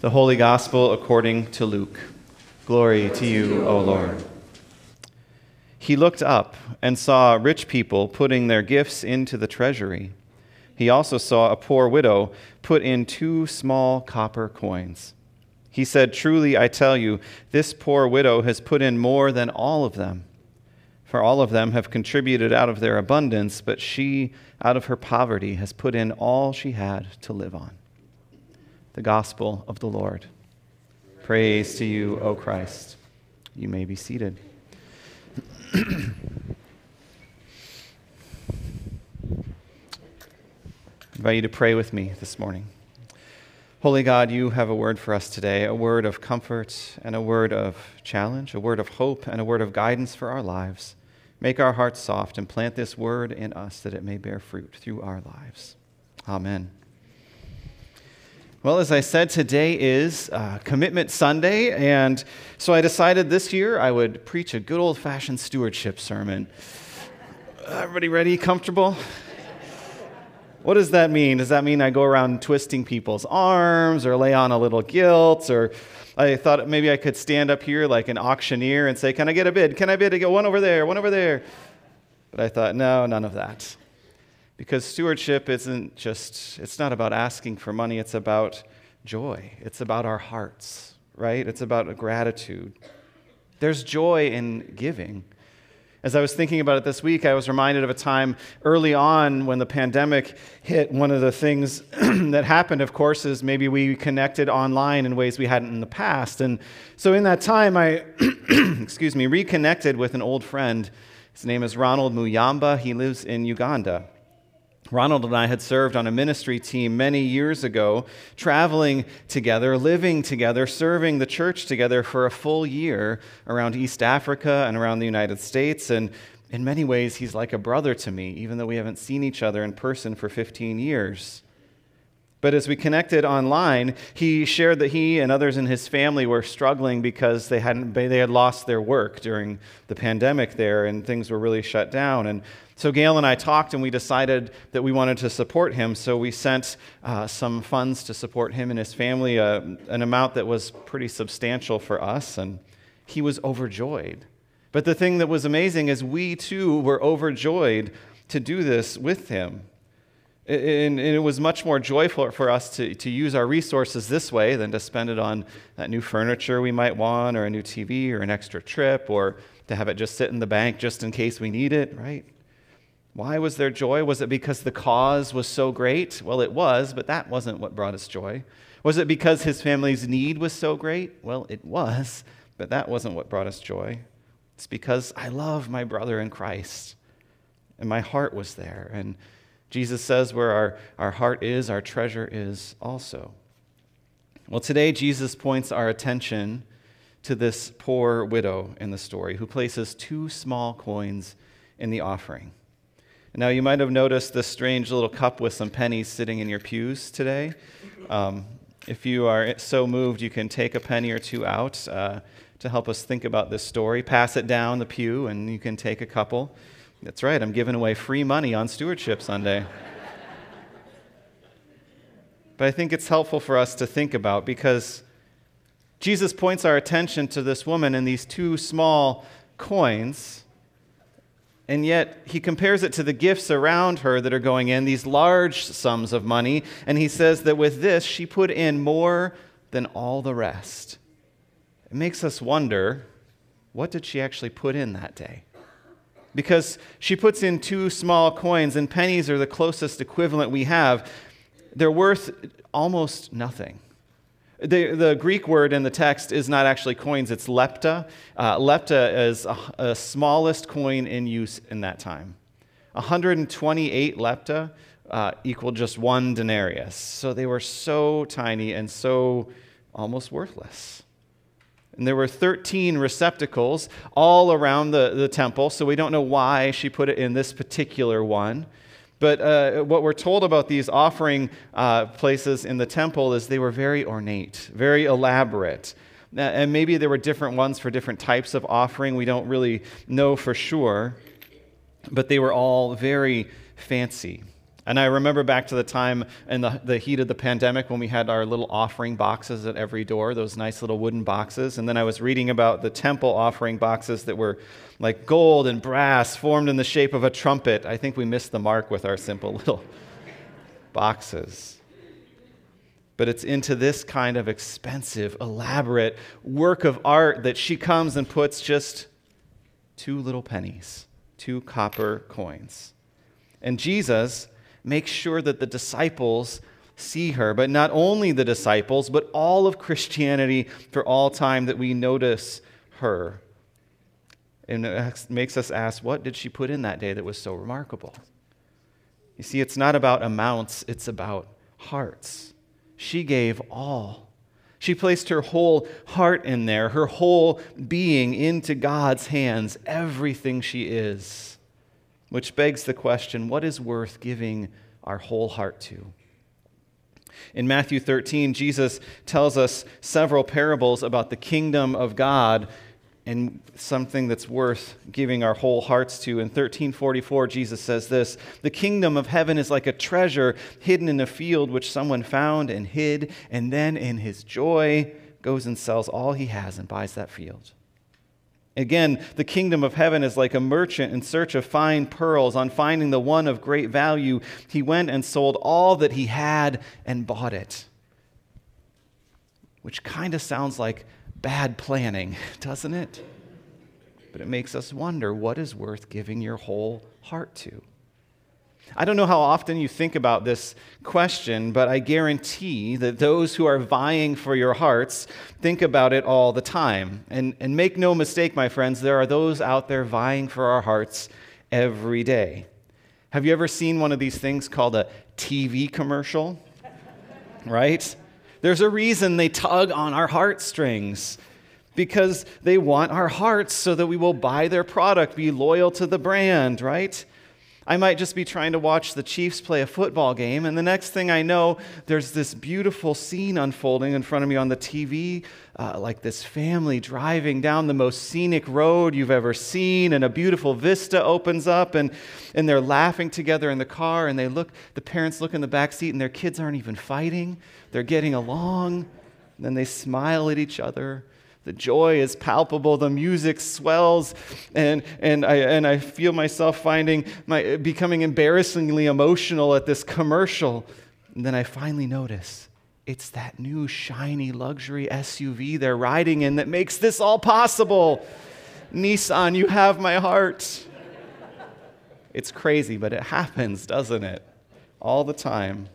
The Holy Gospel according to Luke. Glory to you, O Lord. He looked up and saw rich people putting their gifts into the treasury. He also saw a poor widow put in two small copper coins. He said, Truly, I tell you, this poor widow has put in more than all of them. For all of them have contributed out of their abundance, but she, out of her poverty, has put in all she had to live on the gospel of the Lord. Praise to you, O Christ. You may be seated. Invite you to pray with me this morning. Holy God, you have a word for us today, a word of comfort and a word of challenge, a word of hope and a word of guidance for our lives. Make our hearts soft and plant this word in us that it may bear fruit through our lives. Amen. Well, as I said, today is uh, Commitment Sunday, and so I decided this year I would preach a good old fashioned stewardship sermon. Everybody ready? Comfortable? What does that mean? Does that mean I go around twisting people's arms or lay on a little guilt? Or I thought maybe I could stand up here like an auctioneer and say, Can I get a bid? Can I bid? I get one over there, one over there. But I thought, no, none of that. Because stewardship isn't just, it's not about asking for money, it's about joy. It's about our hearts, right? It's about gratitude. There's joy in giving. As I was thinking about it this week, I was reminded of a time early on when the pandemic hit. One of the things that happened, of course, is maybe we connected online in ways we hadn't in the past. And so in that time, I, excuse me, reconnected with an old friend. His name is Ronald Muyamba. He lives in Uganda. Ronald and I had served on a ministry team many years ago, traveling together, living together, serving the church together for a full year around East Africa and around the United States. And in many ways, he's like a brother to me, even though we haven't seen each other in person for 15 years. But as we connected online, he shared that he and others in his family were struggling because they, hadn't, they had lost their work during the pandemic there and things were really shut down. And so Gail and I talked and we decided that we wanted to support him. So we sent uh, some funds to support him and his family, uh, an amount that was pretty substantial for us. And he was overjoyed. But the thing that was amazing is we too were overjoyed to do this with him. And it was much more joyful for us to, to use our resources this way than to spend it on that new furniture we might want, or a new TV, or an extra trip, or to have it just sit in the bank just in case we need it, right? Why was there joy? Was it because the cause was so great? Well, it was, but that wasn't what brought us joy. Was it because his family's need was so great? Well, it was, but that wasn't what brought us joy. It's because I love my brother in Christ, and my heart was there. And Jesus says, where our, our heart is, our treasure is also. Well, today, Jesus points our attention to this poor widow in the story who places two small coins in the offering. Now, you might have noticed this strange little cup with some pennies sitting in your pews today. Um, if you are so moved, you can take a penny or two out uh, to help us think about this story. Pass it down the pew, and you can take a couple. That's right, I'm giving away free money on Stewardship Sunday. but I think it's helpful for us to think about because Jesus points our attention to this woman and these two small coins. And yet, he compares it to the gifts around her that are going in, these large sums of money. And he says that with this, she put in more than all the rest. It makes us wonder what did she actually put in that day? Because she puts in two small coins, and pennies are the closest equivalent we have. They're worth almost nothing. The, the Greek word in the text is not actually coins, it's lepta. Uh, lepta is a, a smallest coin in use in that time. 128 lepta uh, equaled just one denarius. So they were so tiny and so almost worthless. And there were 13 receptacles all around the, the temple, so we don't know why she put it in this particular one. But uh, what we're told about these offering uh, places in the temple is they were very ornate, very elaborate. And maybe there were different ones for different types of offering. We don't really know for sure. But they were all very fancy. And I remember back to the time in the, the heat of the pandemic when we had our little offering boxes at every door, those nice little wooden boxes. And then I was reading about the temple offering boxes that were like gold and brass formed in the shape of a trumpet. I think we missed the mark with our simple little boxes. But it's into this kind of expensive, elaborate work of art that she comes and puts just two little pennies, two copper coins. And Jesus make sure that the disciples see her. But not only the disciples, but all of Christianity for all time that we notice her. And it makes us ask, what did she put in that day that was so remarkable? You see, it's not about amounts, it's about hearts. She gave all. She placed her whole heart in there, her whole being into God's hands, everything she is. Which begs the question what is worth giving our whole heart to? In Matthew 13, Jesus tells us several parables about the kingdom of God and something that's worth giving our whole hearts to. In 1344, Jesus says this The kingdom of heaven is like a treasure hidden in a field which someone found and hid, and then in his joy goes and sells all he has and buys that field. Again, the kingdom of heaven is like a merchant in search of fine pearls. On finding the one of great value, he went and sold all that he had and bought it. Which kind of sounds like bad planning, doesn't it? But it makes us wonder what is worth giving your whole heart to? I don't know how often you think about this question, but I guarantee that those who are vying for your hearts think about it all the time. And, and make no mistake, my friends, there are those out there vying for our hearts every day. Have you ever seen one of these things called a TV commercial? right? There's a reason they tug on our heartstrings because they want our hearts so that we will buy their product, be loyal to the brand, right? I might just be trying to watch the Chiefs play a football game, and the next thing I know, there's this beautiful scene unfolding in front of me on the TV, uh, like this family driving down the most scenic road you've ever seen, and a beautiful vista opens up, and, and they're laughing together in the car, and they look, the parents look in the back seat, and their kids aren't even fighting. They're getting along. And then they smile at each other the joy is palpable, the music swells, and, and, I, and I feel myself finding my, becoming embarrassingly emotional at this commercial. And then I finally notice it's that new shiny luxury SUV they're riding in that makes this all possible. Nissan, you have my heart. It's crazy, but it happens, doesn't it? All the time.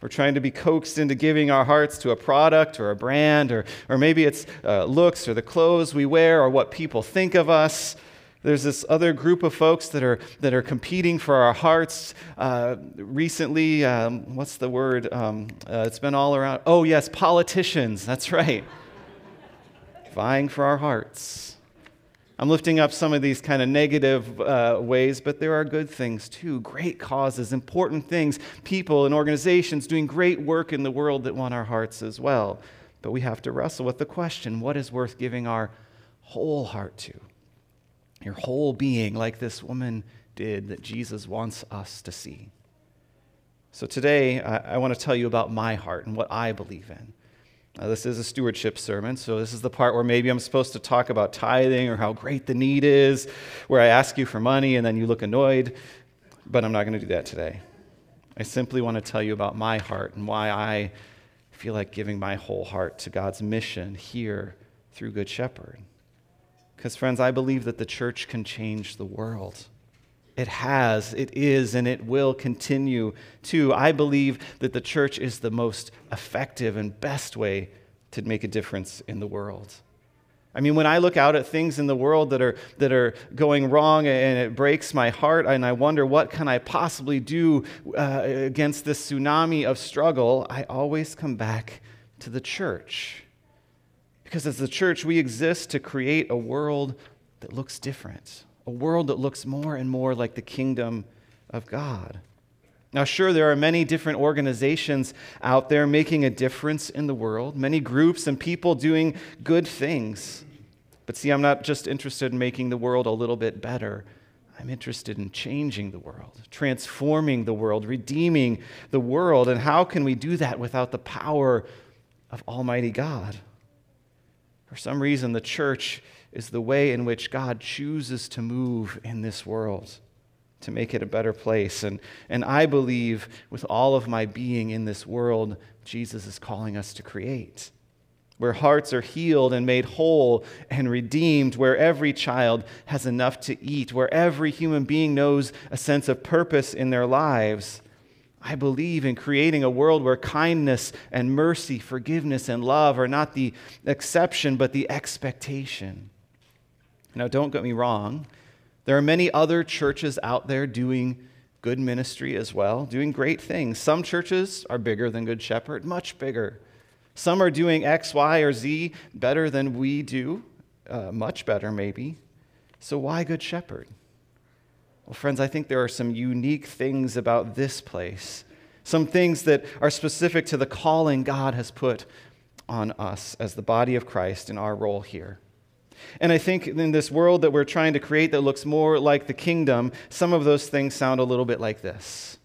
We're trying to be coaxed into giving our hearts to a product or a brand, or, or maybe it's uh, looks or the clothes we wear or what people think of us. There's this other group of folks that are, that are competing for our hearts. Uh, recently, um, what's the word? Um, uh, it's been all around. Oh, yes, politicians. That's right. Vying for our hearts. I'm lifting up some of these kind of negative uh, ways, but there are good things too. Great causes, important things, people and organizations doing great work in the world that want our hearts as well. But we have to wrestle with the question what is worth giving our whole heart to? Your whole being, like this woman did, that Jesus wants us to see. So today, I, I want to tell you about my heart and what I believe in. Now, this is a stewardship sermon, so this is the part where maybe I'm supposed to talk about tithing or how great the need is, where I ask you for money and then you look annoyed, but I'm not going to do that today. I simply want to tell you about my heart and why I feel like giving my whole heart to God's mission here through Good Shepherd. Because, friends, I believe that the church can change the world. It has, it is, and it will continue to. I believe that the church is the most effective and best way to make a difference in the world. I mean, when I look out at things in the world that are, that are going wrong and it breaks my heart, and I wonder what can I possibly do uh, against this tsunami of struggle, I always come back to the church. Because as the church, we exist to create a world that looks different a world that looks more and more like the kingdom of God. Now, sure, there are many different organizations out there making a difference in the world, many groups and people doing good things. But see, I'm not just interested in making the world a little bit better. I'm interested in changing the world, transforming the world, redeeming the world. And how can we do that without the power of Almighty God? For some reason, the church is the way in which God chooses to move in this world to make it a better place. And, and I believe with all of my being in this world, Jesus is calling us to create where hearts are healed and made whole and redeemed, where every child has enough to eat, where every human being knows a sense of purpose in their lives. I believe in creating a world where kindness and mercy, forgiveness and love are not the exception, but the expectation. Now, don't get me wrong, there are many other churches out there doing good ministry as well, doing great things. Some churches are bigger than Good Shepherd, much bigger. Some are doing X, Y, or Z better than we do, uh, much better maybe. So why Good Shepherd? Well, friends, I think there are some unique things about this place, some things that are specific to the calling God has put on us as the body of Christ in our role here. And I think in this world that we're trying to create that looks more like the kingdom, some of those things sound a little bit like this.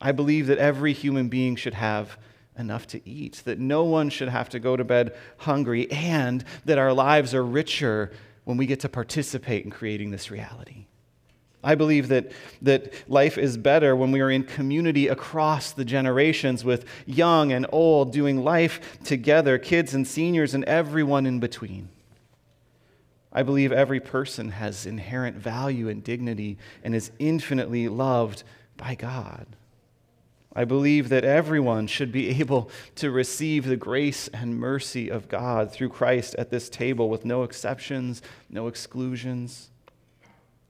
I believe that every human being should have enough to eat, that no one should have to go to bed hungry, and that our lives are richer when we get to participate in creating this reality. I believe that, that life is better when we are in community across the generations with young and old doing life together, kids and seniors, and everyone in between. I believe every person has inherent value and dignity and is infinitely loved by God. I believe that everyone should be able to receive the grace and mercy of God through Christ at this table with no exceptions, no exclusions.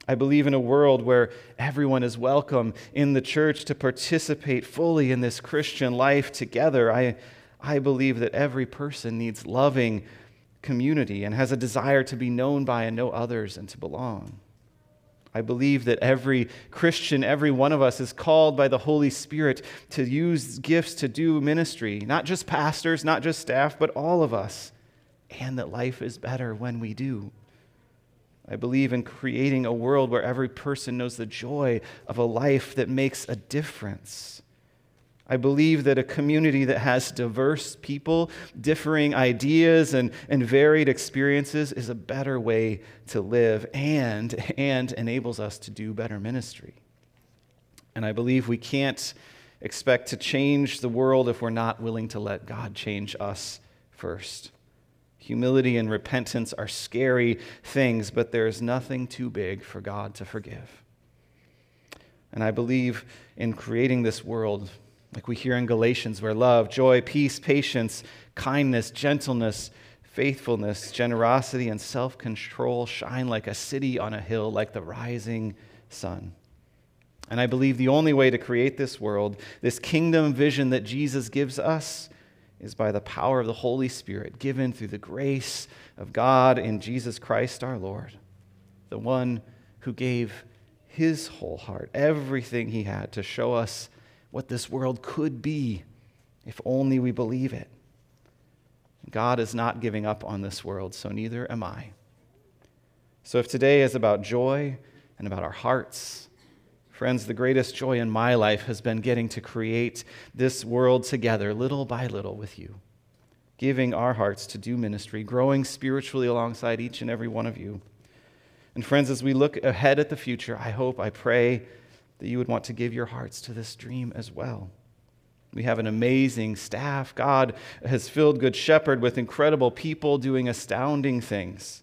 I believe in a world where everyone is welcome in the church to participate fully in this Christian life together. I, I believe that every person needs loving community and has a desire to be known by and know others and to belong. I believe that every Christian, every one of us, is called by the Holy Spirit to use gifts to do ministry, not just pastors, not just staff, but all of us, and that life is better when we do. I believe in creating a world where every person knows the joy of a life that makes a difference. I believe that a community that has diverse people, differing ideas, and, and varied experiences is a better way to live and, and enables us to do better ministry. And I believe we can't expect to change the world if we're not willing to let God change us first. Humility and repentance are scary things, but there is nothing too big for God to forgive. And I believe in creating this world like we hear in Galatians, where love, joy, peace, patience, kindness, gentleness, faithfulness, generosity, and self control shine like a city on a hill, like the rising sun. And I believe the only way to create this world, this kingdom vision that Jesus gives us, is by the power of the Holy Spirit given through the grace of God in Jesus Christ our Lord, the one who gave his whole heart, everything he had to show us what this world could be if only we believe it. God is not giving up on this world, so neither am I. So if today is about joy and about our hearts, friends, the greatest joy in my life has been getting to create this world together, little by little, with you, giving our hearts to do ministry, growing spiritually alongside each and every one of you. And friends, as we look ahead at the future, I hope, I pray, that you would want to give your hearts to this dream as well. We have an amazing staff. God has filled Good Shepherd with incredible people doing astounding things.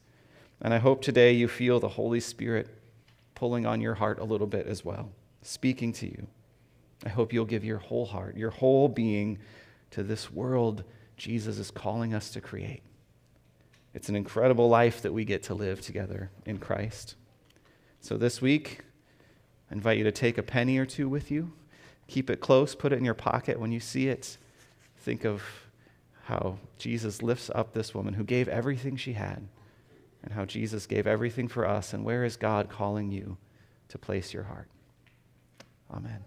And I hope today you feel the Holy Spirit pulling on your heart a little bit as well, speaking to you. I hope you'll give your whole heart, your whole being to this world Jesus is calling us to create. It's an incredible life that we get to live together in Christ. So this week, I invite you to take a penny or two with you. Keep it close, put it in your pocket when you see it. Think of how Jesus lifts up this woman who gave everything she had, and how Jesus gave everything for us. And where is God calling you to place your heart? Amen.